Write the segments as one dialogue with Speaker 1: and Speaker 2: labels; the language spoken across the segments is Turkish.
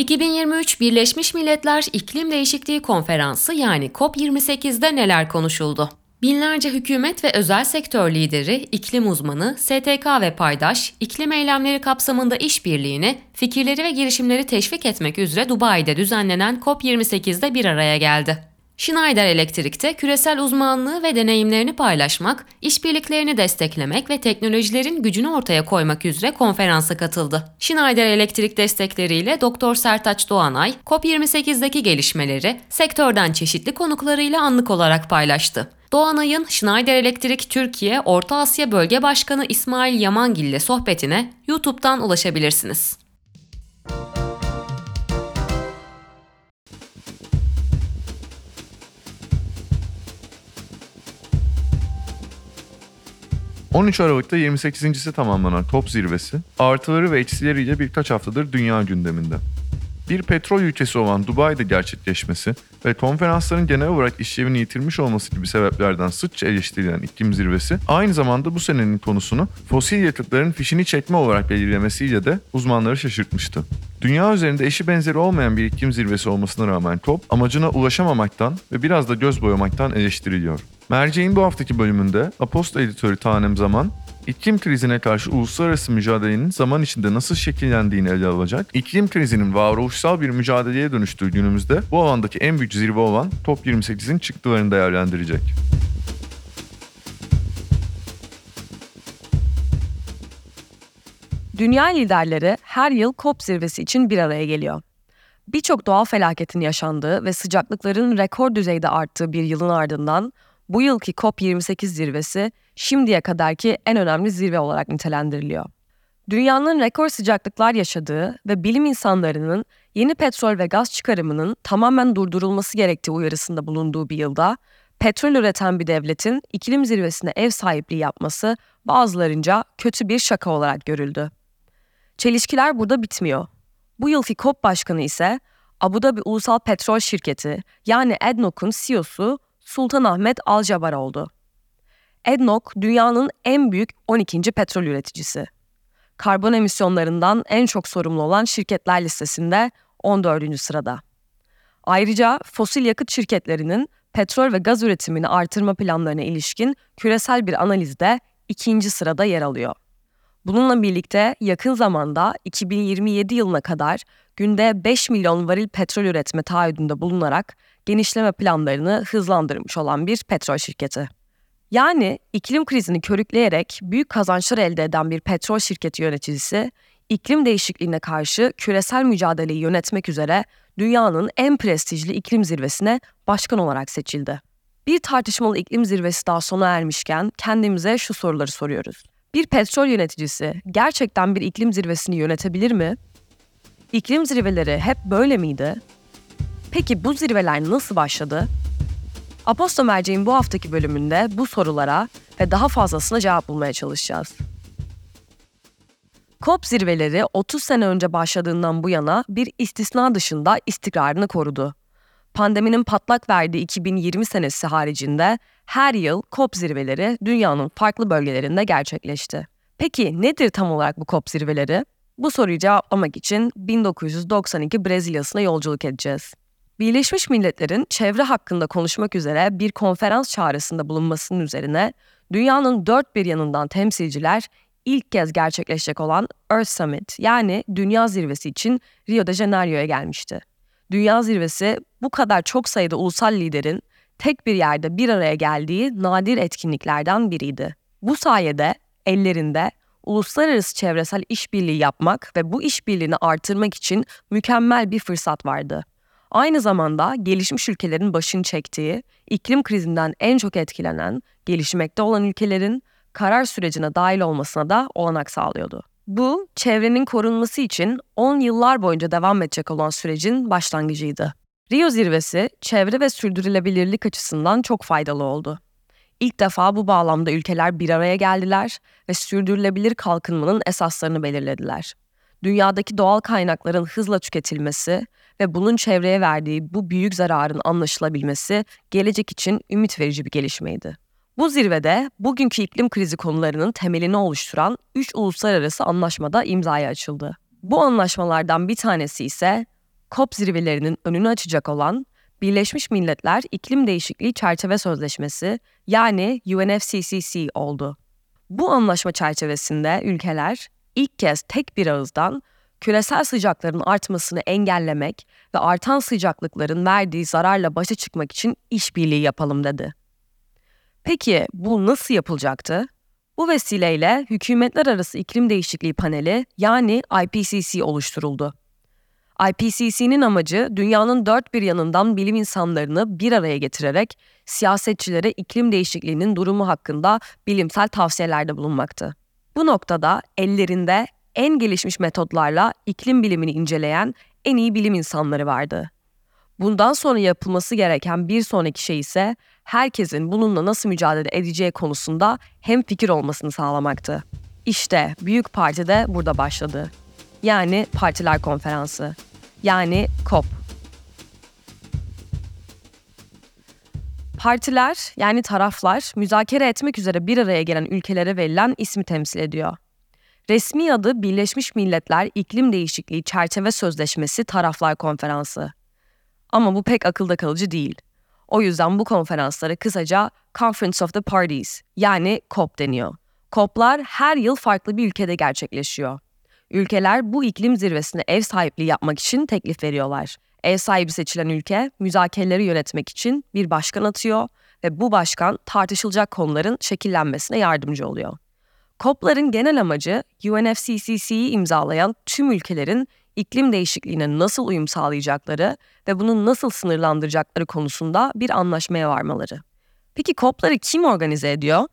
Speaker 1: 2023 Birleşmiş Milletler İklim Değişikliği Konferansı yani COP28'de neler konuşuldu? Binlerce hükümet ve özel sektör lideri, iklim uzmanı, STK ve paydaş, iklim eylemleri kapsamında işbirliğini, fikirleri ve girişimleri teşvik etmek üzere Dubai'de düzenlenen COP28'de bir araya geldi. Schneider Elektrik'te küresel uzmanlığı ve deneyimlerini paylaşmak, işbirliklerini desteklemek ve teknolojilerin gücünü ortaya koymak üzere konferansa katıldı. Schneider Elektrik destekleriyle Dr. Sertaç Doğanay, COP28'deki gelişmeleri sektörden çeşitli konuklarıyla anlık olarak paylaştı. Doğanay'ın Schneider Elektrik Türkiye Orta Asya Bölge Başkanı İsmail Yamangil ile sohbetine YouTube'dan ulaşabilirsiniz.
Speaker 2: 13 Aralık'ta 28.si tamamlanan top zirvesi artıları ve eksileriyle birkaç haftadır dünya gündeminde. Bir petrol ülkesi olan Dubai'de gerçekleşmesi ve konferansların genel olarak işlevini yitirmiş olması gibi sebeplerden sıkça eleştirilen iklim zirvesi aynı zamanda bu senenin konusunu fosil yakıtların fişini çekme olarak belirlemesiyle de uzmanları şaşırtmıştı. Dünya üzerinde eşi benzeri olmayan bir iklim zirvesi olmasına rağmen COP amacına ulaşamamaktan ve biraz da göz boyamaktan eleştiriliyor. Merceğin bu haftaki bölümünde Aposto editörü Tanem Zaman, iklim krizine karşı uluslararası mücadelenin zaman içinde nasıl şekillendiğini ele alacak, iklim krizinin varoluşsal bir mücadeleye dönüştüğü günümüzde bu alandaki en büyük zirve olan COP28'in çıktılarını değerlendirecek.
Speaker 3: Dünya liderleri her yıl COP zirvesi için bir araya geliyor. Birçok doğal felaketin yaşandığı ve sıcaklıkların rekor düzeyde arttığı bir yılın ardından bu yılki COP28 zirvesi şimdiye kadarki en önemli zirve olarak nitelendiriliyor. Dünyanın rekor sıcaklıklar yaşadığı ve bilim insanlarının yeni petrol ve gaz çıkarımının tamamen durdurulması gerektiği uyarısında bulunduğu bir yılda petrol üreten bir devletin iklim zirvesine ev sahipliği yapması bazılarınca kötü bir şaka olarak görüldü. Çelişkiler burada bitmiyor. Bu yılki COP başkanı ise Abu Dhabi Ulusal Petrol Şirketi yani ADNOC'un CEO'su Sultanahmet Alcabar oldu. ADNOC dünyanın en büyük 12. petrol üreticisi. Karbon emisyonlarından en çok sorumlu olan şirketler listesinde 14. sırada. Ayrıca fosil yakıt şirketlerinin petrol ve gaz üretimini artırma planlarına ilişkin küresel bir analizde ikinci sırada yer alıyor. Bununla birlikte yakın zamanda 2027 yılına kadar günde 5 milyon varil petrol üretme taahhüdünde bulunarak genişleme planlarını hızlandırmış olan bir petrol şirketi. Yani iklim krizini körükleyerek büyük kazançlar elde eden bir petrol şirketi yöneticisi, iklim değişikliğine karşı küresel mücadeleyi yönetmek üzere dünyanın en prestijli iklim zirvesine başkan olarak seçildi. Bir tartışmalı iklim zirvesi daha sona ermişken kendimize şu soruları soruyoruz. Bir petrol yöneticisi gerçekten bir iklim zirvesini yönetebilir mi? İklim zirveleri hep böyle miydi? Peki bu zirveler nasıl başladı? Aposto Merceğin bu haftaki bölümünde bu sorulara ve daha fazlasına cevap bulmaya çalışacağız. COP zirveleri 30 sene önce başladığından bu yana bir istisna dışında istikrarını korudu. Pandeminin patlak verdiği 2020 senesi haricinde her yıl COP zirveleri dünyanın farklı bölgelerinde gerçekleşti. Peki nedir tam olarak bu COP zirveleri? Bu soruyu cevaplamak için 1992 Brezilya'sına yolculuk edeceğiz. Birleşmiş Milletler'in çevre hakkında konuşmak üzere bir konferans çağrısında bulunmasının üzerine dünyanın dört bir yanından temsilciler ilk kez gerçekleşecek olan Earth Summit yani Dünya Zirvesi için Rio de Janeiro'ya gelmişti. Dünya Zirvesi bu kadar çok sayıda ulusal liderin tek bir yerde bir araya geldiği nadir etkinliklerden biriydi. Bu sayede ellerinde uluslararası çevresel işbirliği yapmak ve bu işbirliğini artırmak için mükemmel bir fırsat vardı. Aynı zamanda gelişmiş ülkelerin başını çektiği, iklim krizinden en çok etkilenen, gelişmekte olan ülkelerin karar sürecine dahil olmasına da olanak sağlıyordu. Bu, çevrenin korunması için 10 yıllar boyunca devam edecek olan sürecin başlangıcıydı. Rio zirvesi çevre ve sürdürülebilirlik açısından çok faydalı oldu. İlk defa bu bağlamda ülkeler bir araya geldiler ve sürdürülebilir kalkınmanın esaslarını belirlediler. Dünyadaki doğal kaynakların hızla tüketilmesi ve bunun çevreye verdiği bu büyük zararın anlaşılabilmesi gelecek için ümit verici bir gelişmeydi. Bu zirvede bugünkü iklim krizi konularının temelini oluşturan 3 uluslararası anlaşmada imzaya açıldı. Bu anlaşmalardan bir tanesi ise COP zirvelerinin önünü açacak olan Birleşmiş Milletler İklim Değişikliği Çerçeve Sözleşmesi yani UNFCCC oldu. Bu anlaşma çerçevesinde ülkeler ilk kez tek bir ağızdan küresel sıcakların artmasını engellemek ve artan sıcaklıkların verdiği zararla başa çıkmak için işbirliği yapalım dedi. Peki bu nasıl yapılacaktı? Bu vesileyle Hükümetler Arası İklim Değişikliği Paneli yani IPCC oluşturuldu. IPCC'nin amacı dünyanın dört bir yanından bilim insanlarını bir araya getirerek siyasetçilere iklim değişikliğinin durumu hakkında bilimsel tavsiyelerde bulunmaktı. Bu noktada ellerinde en gelişmiş metotlarla iklim bilimini inceleyen en iyi bilim insanları vardı. Bundan sonra yapılması gereken bir sonraki şey ise herkesin bununla nasıl mücadele edeceği konusunda hem fikir olmasını sağlamaktı. İşte büyük parti de burada başladı. Yani Partiler Konferansı. Yani COP. Partiler yani taraflar müzakere etmek üzere bir araya gelen ülkelere verilen ismi temsil ediyor. Resmi adı Birleşmiş Milletler İklim Değişikliği Çerçeve Sözleşmesi Taraflar Konferansı. Ama bu pek akılda kalıcı değil. O yüzden bu konferanslara kısaca Conference of the Parties yani COP deniyor. COP'lar her yıl farklı bir ülkede gerçekleşiyor. Ülkeler bu iklim zirvesine ev sahipliği yapmak için teklif veriyorlar. Ev sahibi seçilen ülke müzakereleri yönetmek için bir başkan atıyor ve bu başkan tartışılacak konuların şekillenmesine yardımcı oluyor. COP'ların genel amacı UNFCCC'yi imzalayan tüm ülkelerin iklim değişikliğine nasıl uyum sağlayacakları ve bunu nasıl sınırlandıracakları konusunda bir anlaşmaya varmaları. Peki COP'ları kim organize ediyor?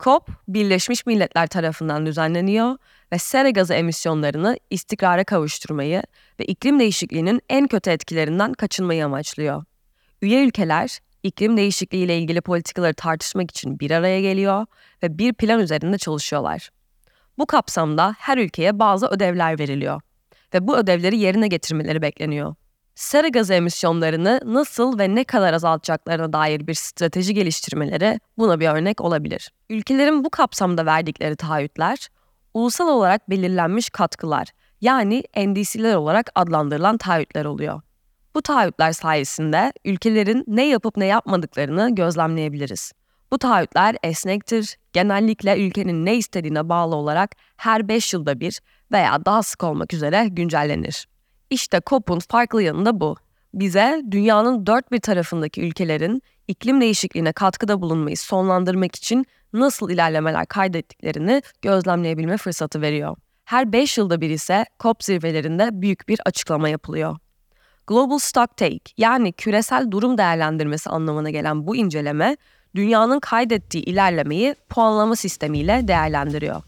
Speaker 3: COP, Birleşmiş Milletler tarafından düzenleniyor ve sera gazı emisyonlarını istikrara kavuşturmayı ve iklim değişikliğinin en kötü etkilerinden kaçınmayı amaçlıyor. Üye ülkeler, iklim değişikliği ile ilgili politikaları tartışmak için bir araya geliyor ve bir plan üzerinde çalışıyorlar. Bu kapsamda her ülkeye bazı ödevler veriliyor ve bu ödevleri yerine getirmeleri bekleniyor. Sera gazı emisyonlarını nasıl ve ne kadar azaltacaklarına dair bir strateji geliştirmeleri buna bir örnek olabilir. Ülkelerin bu kapsamda verdikleri taahhütler, ulusal olarak belirlenmiş katkılar yani NDC'ler olarak adlandırılan taahhütler oluyor. Bu taahhütler sayesinde ülkelerin ne yapıp ne yapmadıklarını gözlemleyebiliriz. Bu taahhütler esnektir, genellikle ülkenin ne istediğine bağlı olarak her 5 yılda bir veya daha sık olmak üzere güncellenir. İşte COP'un farklı yanı da bu. Bize dünyanın dört bir tarafındaki ülkelerin iklim değişikliğine katkıda bulunmayı sonlandırmak için nasıl ilerlemeler kaydettiklerini gözlemleyebilme fırsatı veriyor. Her 5 yılda bir ise COP zirvelerinde büyük bir açıklama yapılıyor. Global Stocktake yani küresel durum değerlendirmesi anlamına gelen bu inceleme, dünyanın kaydettiği ilerlemeyi puanlama sistemiyle değerlendiriyor.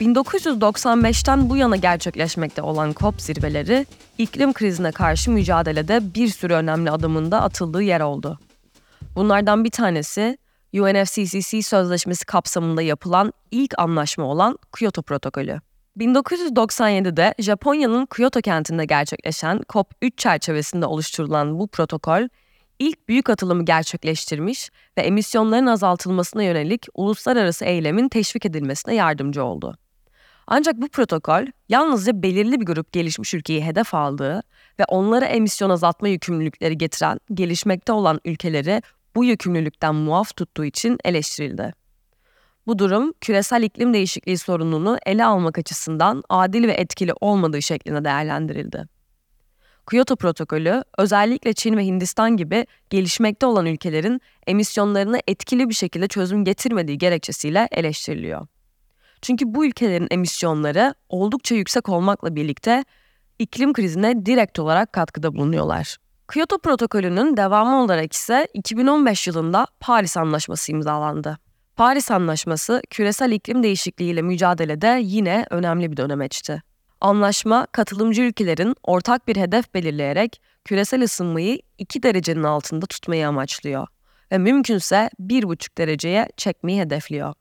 Speaker 3: 1995'ten bu yana gerçekleşmekte olan COP zirveleri, iklim krizine karşı mücadelede bir sürü önemli adımında atıldığı yer oldu. Bunlardan bir tanesi UNFCCC sözleşmesi kapsamında yapılan ilk anlaşma olan Kyoto Protokolü. 1997'de Japonya'nın Kyoto kentinde gerçekleşen COP3 çerçevesinde oluşturulan bu protokol, ilk büyük atılımı gerçekleştirmiş ve emisyonların azaltılmasına yönelik uluslararası eylemin teşvik edilmesine yardımcı oldu. Ancak bu protokol yalnızca belirli bir grup gelişmiş ülkeyi hedef aldığı ve onlara emisyon azaltma yükümlülükleri getiren gelişmekte olan ülkeleri bu yükümlülükten muaf tuttuğu için eleştirildi. Bu durum küresel iklim değişikliği sorununu ele almak açısından adil ve etkili olmadığı şeklinde değerlendirildi. Kyoto protokolü özellikle Çin ve Hindistan gibi gelişmekte olan ülkelerin emisyonlarını etkili bir şekilde çözüm getirmediği gerekçesiyle eleştiriliyor. Çünkü bu ülkelerin emisyonları oldukça yüksek olmakla birlikte iklim krizine direkt olarak katkıda bulunuyorlar. Kyoto protokolünün devamı olarak ise 2015 yılında Paris Anlaşması imzalandı. Paris Anlaşması küresel iklim değişikliğiyle mücadelede yine önemli bir dönemeçti. Anlaşma katılımcı ülkelerin ortak bir hedef belirleyerek küresel ısınmayı 2 derecenin altında tutmayı amaçlıyor ve mümkünse 1,5 dereceye çekmeyi hedefliyor.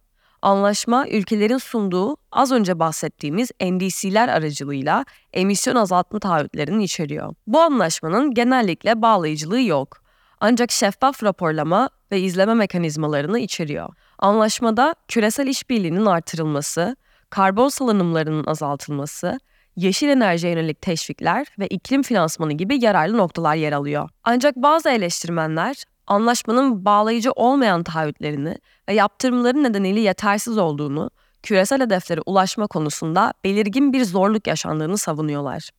Speaker 3: Anlaşma ülkelerin sunduğu az önce bahsettiğimiz NDC'ler aracılığıyla emisyon azaltma taahhütlerini içeriyor. Bu anlaşmanın genellikle bağlayıcılığı yok. Ancak şeffaf raporlama ve izleme mekanizmalarını içeriyor. Anlaşmada küresel işbirliğinin artırılması, karbon salınımlarının azaltılması, yeşil enerjiye yönelik teşvikler ve iklim finansmanı gibi yararlı noktalar yer alıyor. Ancak bazı eleştirmenler anlaşmanın bağlayıcı olmayan taahhütlerini ve yaptırımların nedeniyle yetersiz olduğunu, küresel hedeflere ulaşma konusunda belirgin bir zorluk yaşandığını savunuyorlar.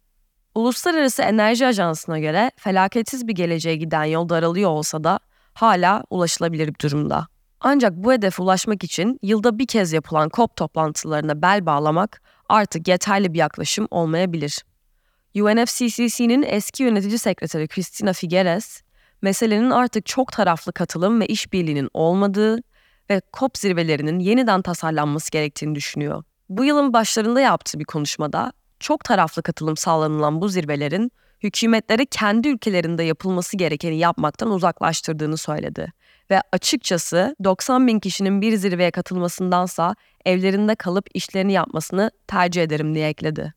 Speaker 3: Uluslararası Enerji Ajansı'na göre felaketsiz bir geleceğe giden yol daralıyor olsa da hala ulaşılabilir bir durumda. Ancak bu hedefe ulaşmak için yılda bir kez yapılan COP toplantılarına bel bağlamak artık yeterli bir yaklaşım olmayabilir. UNFCCC'nin eski yönetici sekreteri Cristina Figueres, meselenin artık çok taraflı katılım ve işbirliğinin olmadığı ve COP zirvelerinin yeniden tasarlanması gerektiğini düşünüyor. Bu yılın başlarında yaptığı bir konuşmada çok taraflı katılım sağlanılan bu zirvelerin hükümetleri kendi ülkelerinde yapılması gerekeni yapmaktan uzaklaştırdığını söyledi. Ve açıkçası 90 bin kişinin bir zirveye katılmasındansa evlerinde kalıp işlerini yapmasını tercih ederim diye ekledi.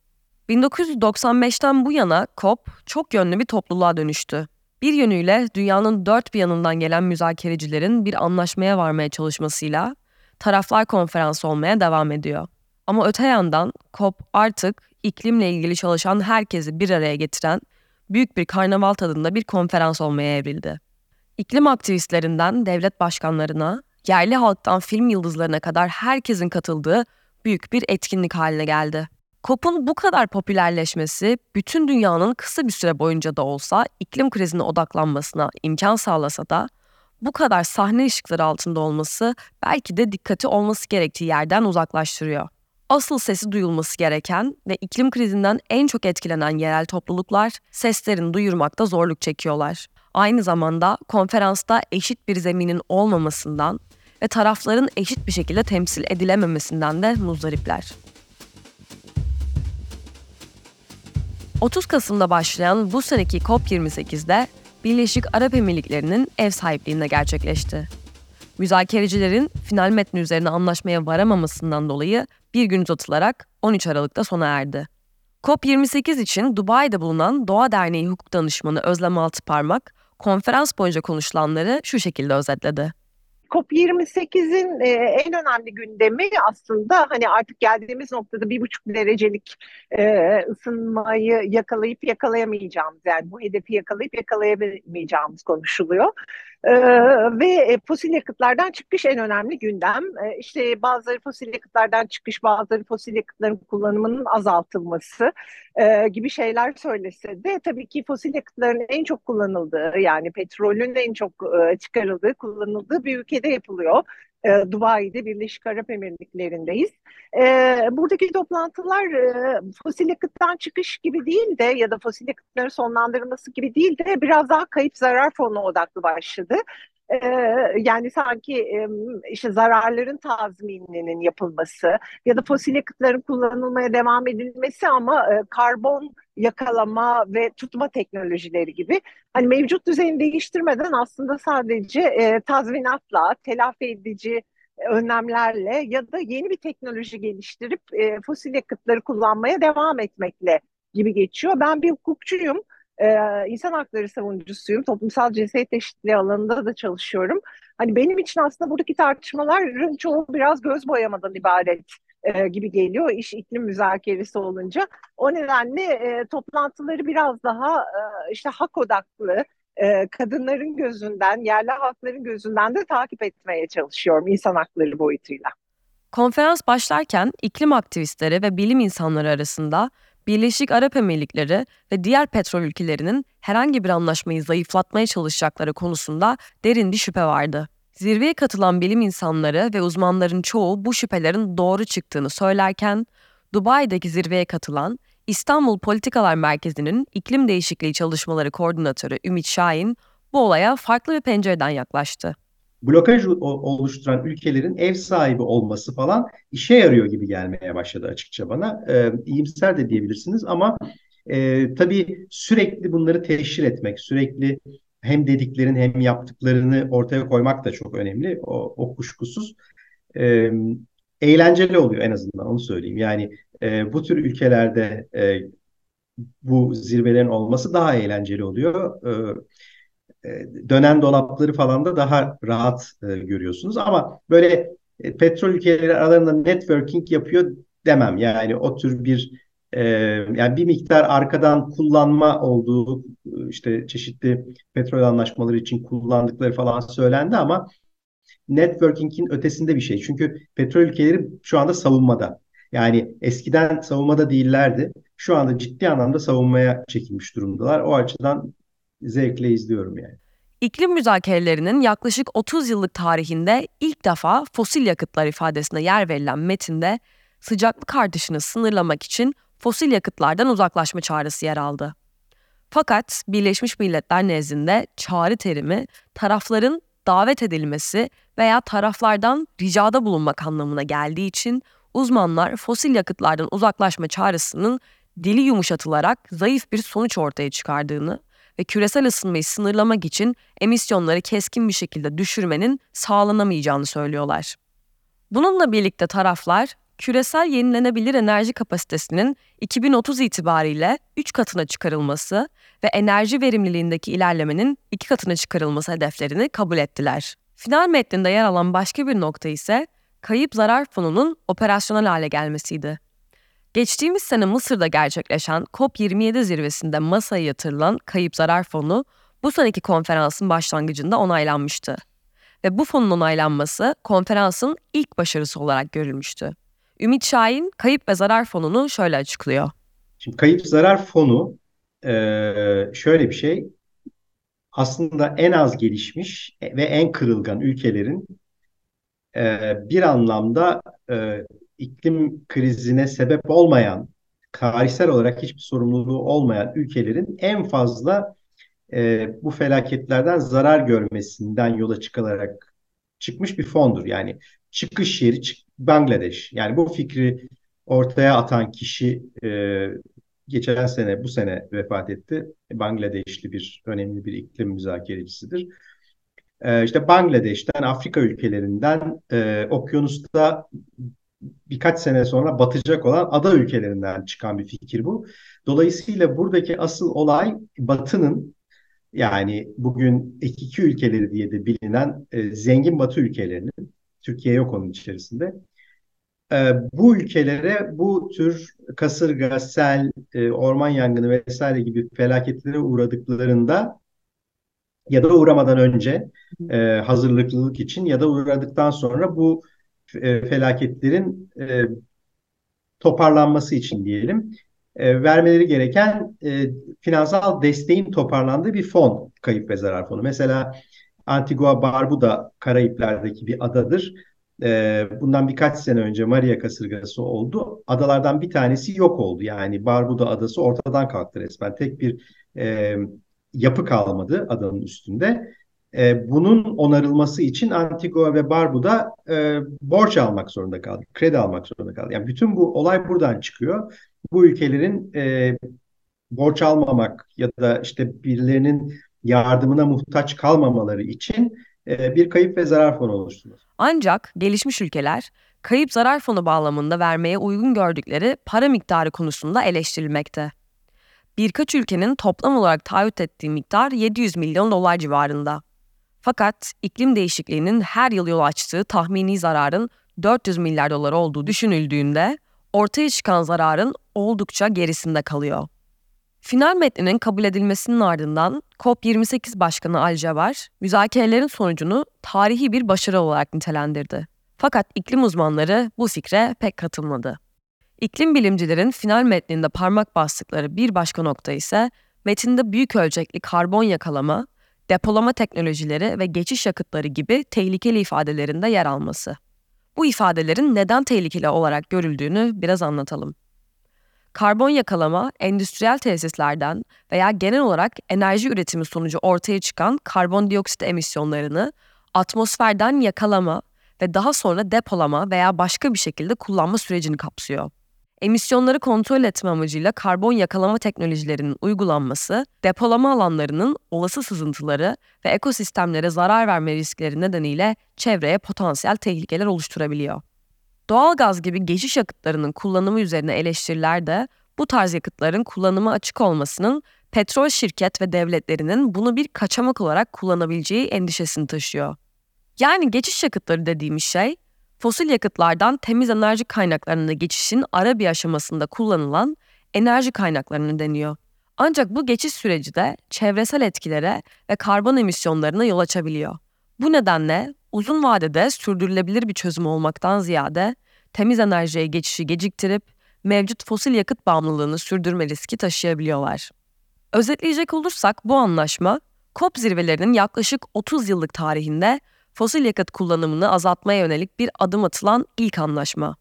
Speaker 3: 1995'ten bu yana COP çok yönlü bir topluluğa dönüştü. Bir yönüyle dünyanın dört bir yanından gelen müzakerecilerin bir anlaşmaya varmaya çalışmasıyla taraflar konferansı olmaya devam ediyor. Ama öte yandan COP artık iklimle ilgili çalışan herkesi bir araya getiren büyük bir karnaval tadında bir konferans olmaya evrildi. İklim aktivistlerinden devlet başkanlarına, yerli halktan film yıldızlarına kadar herkesin katıldığı büyük bir etkinlik haline geldi. COP'un bu kadar popülerleşmesi bütün dünyanın kısa bir süre boyunca da olsa iklim krizine odaklanmasına imkan sağlasa da bu kadar sahne ışıkları altında olması belki de dikkati olması gerektiği yerden uzaklaştırıyor. Asıl sesi duyulması gereken ve iklim krizinden en çok etkilenen yerel topluluklar seslerini duyurmakta zorluk çekiyorlar. Aynı zamanda konferansta eşit bir zeminin olmamasından ve tarafların eşit bir şekilde temsil edilememesinden de muzdaripler. 30 Kasım'da başlayan bu seneki COP28'de Birleşik Arap Emirlikleri'nin ev sahipliğinde gerçekleşti. Müzakerecilerin final metni üzerine anlaşmaya varamamasından dolayı bir gün uzatılarak 13 Aralık'ta sona erdi. COP28 için Dubai'de bulunan Doğa Derneği Hukuk Danışmanı Özlem Altıparmak, konferans boyunca konuşulanları şu şekilde özetledi.
Speaker 4: COP28'in e, en önemli gündemi aslında hani artık geldiğimiz noktada bir buçuk derecelik e, ısınmayı yakalayıp yakalayamayacağımız yani bu hedefi yakalayıp yakalayamayacağımız konuşuluyor. Ee, ve fosil yakıtlardan çıkış en önemli gündem. Ee, işte bazıları fosil yakıtlardan çıkış, bazıları fosil yakıtların kullanımının azaltılması e, gibi şeyler söylese de tabii ki fosil yakıtların en çok kullanıldığı yani petrolün en çok e, çıkarıldığı, kullanıldığı bir ülkede yapılıyor e, Dubai'de Birleşik Arap Emirlikleri'ndeyiz. E, buradaki toplantılar e, fosil yakıttan çıkış gibi değil de ya da fosil yakıtların sonlandırılması gibi değil de biraz daha kayıp zarar fonu odaklı başladı. Ee, yani sanki işte zararların tazmininin yapılması ya da fosil yakıtların kullanılmaya devam edilmesi ama e, karbon yakalama ve tutma teknolojileri gibi hani mevcut düzeni değiştirmeden aslında sadece e, tazminatla telafi edici önlemlerle ya da yeni bir teknoloji geliştirip e, fosil yakıtları kullanmaya devam etmekle gibi geçiyor. Ben bir hukukçuyum e, insan hakları savunucusuyum. Toplumsal cinsiyet eşitliği alanında da çalışıyorum. Hani benim için aslında buradaki tartışmaların çoğu biraz göz boyamadan ibaret e, gibi geliyor iş iklim müzakeresi olunca. O nedenle e, toplantıları biraz daha e, işte hak odaklı, e, kadınların gözünden, yerli halkların gözünden de takip etmeye çalışıyorum insan hakları boyutuyla.
Speaker 3: Konferans başlarken iklim aktivistleri ve bilim insanları arasında Birleşik Arap Emirlikleri ve diğer petrol ülkelerinin herhangi bir anlaşmayı zayıflatmaya çalışacakları konusunda derin bir şüphe vardı. Zirveye katılan bilim insanları ve uzmanların çoğu bu şüphelerin doğru çıktığını söylerken, Dubai'deki zirveye katılan İstanbul Politikalar Merkezi'nin iklim değişikliği çalışmaları koordinatörü Ümit Şahin bu olaya farklı bir pencereden yaklaştı
Speaker 5: blokaj oluşturan ülkelerin ev sahibi olması falan işe yarıyor gibi gelmeye başladı açıkça bana. E, iyimser de diyebilirsiniz ama e, tabii sürekli bunları teşhir etmek, sürekli hem dediklerin hem yaptıklarını ortaya koymak da çok önemli. O, o kuşkusuz. E, eğlenceli oluyor en azından onu söyleyeyim. Yani e, bu tür ülkelerde e, bu zirvelerin olması daha eğlenceli oluyor. E, e, dönen dolapları falan da daha rahat e, görüyorsunuz. Ama böyle e, petrol ülkeleri aralarında networking yapıyor demem. Yani o tür bir e, yani bir miktar arkadan kullanma olduğu işte çeşitli petrol anlaşmaları için kullandıkları falan söylendi ama networking'in ötesinde bir şey. Çünkü petrol ülkeleri şu anda savunmada. Yani eskiden savunmada değillerdi. Şu anda ciddi anlamda savunmaya çekilmiş durumdalar. O açıdan zevkle izliyorum yani.
Speaker 3: İklim müzakerelerinin yaklaşık 30 yıllık tarihinde ilk defa fosil yakıtlar ifadesine yer verilen metinde sıcaklık artışını sınırlamak için fosil yakıtlardan uzaklaşma çağrısı yer aldı. Fakat Birleşmiş Milletler nezdinde çağrı terimi tarafların davet edilmesi veya taraflardan ricada bulunmak anlamına geldiği için uzmanlar fosil yakıtlardan uzaklaşma çağrısının dili yumuşatılarak zayıf bir sonuç ortaya çıkardığını ve küresel ısınmayı sınırlamak için emisyonları keskin bir şekilde düşürmenin sağlanamayacağını söylüyorlar. Bununla birlikte taraflar küresel yenilenebilir enerji kapasitesinin 2030 itibariyle 3 katına çıkarılması ve enerji verimliliğindeki ilerlemenin 2 katına çıkarılması hedeflerini kabul ettiler. Final metninde yer alan başka bir nokta ise kayıp zarar fonunun operasyonel hale gelmesiydi. Geçtiğimiz sene Mısır'da gerçekleşen COP27 zirvesinde masaya yatırılan kayıp zarar fonu bu seneki konferansın başlangıcında onaylanmıştı. Ve bu fonun onaylanması konferansın ilk başarısı olarak görülmüştü. Ümit Şahin kayıp ve zarar fonunu şöyle açıklıyor.
Speaker 5: Şimdi kayıp zarar fonu e, şöyle bir şey. Aslında en az gelişmiş ve en kırılgan ülkelerin e, bir anlamda e, iklim krizine sebep olmayan, tarihsel olarak hiçbir sorumluluğu olmayan ülkelerin en fazla bu felaketlerden zarar görmesinden yola çıkılarak çıkmış bir fondur. Yani çıkış yeri Bangladeş. Yani bu fikri ortaya atan kişi e, geçen sene, bu sene vefat etti. Bangladeşli bir önemli bir iklim müzakerecisidir. E, işte Bangladeş'ten, Afrika ülkelerinden, e, okyanusta birkaç sene sonra batacak olan ada ülkelerinden çıkan bir fikir bu. Dolayısıyla buradaki asıl olay Batı'nın yani bugün iki ülkeleri diye de bilinen e, zengin Batı ülkelerinin, Türkiye yok onun içerisinde, e, bu ülkelere bu tür kasırga, sel, e, orman yangını vesaire gibi felaketlere uğradıklarında ya da uğramadan önce e, hazırlıklılık için ya da uğradıktan sonra bu e, felaketlerin toparlanması için diyelim vermeleri gereken finansal desteğin toparlandığı bir fon kayıp ve zarar fonu. Mesela Antigua Barbuda Karayipler'deki bir adadır e, bundan birkaç sene önce Maria kasırgası oldu. Adalardan bir tanesi yok oldu. Yani Barbuda adası ortadan kalktı resmen. Tek bir e, yapı kalmadı adanın üstünde. E, bunun onarılması için Antigua ve Barbuda e, borç almak zorunda kaldı. Kredi almak zorunda kaldı. Yani bütün bu olay buradan çıkıyor. Bu ülkelerin e, borç almamak ya da işte birilerinin yardımına muhtaç kalmamaları için bir kayıp ve zarar fonu oluşturması.
Speaker 3: Ancak gelişmiş ülkeler kayıp zarar fonu bağlamında vermeye uygun gördükleri para miktarı konusunda eleştirilmekte. Birkaç ülkenin toplam olarak taahhüt ettiği miktar 700 milyon dolar civarında. Fakat iklim değişikliğinin her yıl yol açtığı tahmini zararın 400 milyar dolar olduğu düşünüldüğünde ortaya çıkan zararın oldukça gerisinde kalıyor. Final metninin kabul edilmesinin ardından COP28 Başkanı Al Jaber, müzakerelerin sonucunu tarihi bir başarı olarak nitelendirdi. Fakat iklim uzmanları bu fikre pek katılmadı. İklim bilimcilerin final metninde parmak bastıkları bir başka nokta ise metinde büyük ölçekli karbon yakalama, depolama teknolojileri ve geçiş yakıtları gibi tehlikeli ifadelerinde yer alması. Bu ifadelerin neden tehlikeli olarak görüldüğünü biraz anlatalım. Karbon yakalama, endüstriyel tesislerden veya genel olarak enerji üretimi sonucu ortaya çıkan karbondioksit emisyonlarını atmosferden yakalama ve daha sonra depolama veya başka bir şekilde kullanma sürecini kapsıyor. Emisyonları kontrol etme amacıyla karbon yakalama teknolojilerinin uygulanması, depolama alanlarının olası sızıntıları ve ekosistemlere zarar verme riskleri nedeniyle çevreye potansiyel tehlikeler oluşturabiliyor. Doğalgaz gibi geçiş yakıtlarının kullanımı üzerine eleştiriler de bu tarz yakıtların kullanıma açık olmasının petrol şirket ve devletlerinin bunu bir kaçamak olarak kullanabileceği endişesini taşıyor. Yani geçiş yakıtları dediğimiz şey Fosil yakıtlardan temiz enerji kaynaklarına geçişin ara bir aşamasında kullanılan enerji kaynaklarını deniyor. Ancak bu geçiş süreci de çevresel etkilere ve karbon emisyonlarına yol açabiliyor. Bu nedenle uzun vadede sürdürülebilir bir çözüm olmaktan ziyade temiz enerjiye geçişi geciktirip mevcut fosil yakıt bağımlılığını sürdürme riski taşıyabiliyorlar. Özetleyecek olursak bu anlaşma COP zirvelerinin yaklaşık 30 yıllık tarihinde fosil yakıt kullanımını azaltmaya yönelik bir adım atılan ilk anlaşma.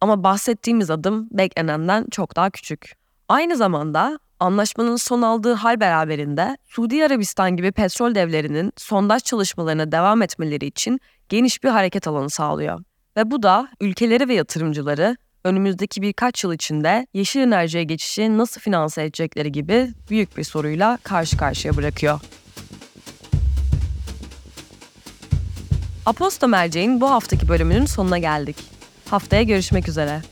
Speaker 3: Ama bahsettiğimiz adım beklenenden çok daha küçük. Aynı zamanda anlaşmanın son aldığı hal beraberinde Suudi Arabistan gibi petrol devlerinin sondaj çalışmalarına devam etmeleri için geniş bir hareket alanı sağlıyor. Ve bu da ülkeleri ve yatırımcıları önümüzdeki birkaç yıl içinde yeşil enerjiye geçişi nasıl finanse edecekleri gibi büyük bir soruyla karşı karşıya bırakıyor. Aposto Merceğin bu haftaki bölümünün sonuna geldik. Haftaya görüşmek üzere.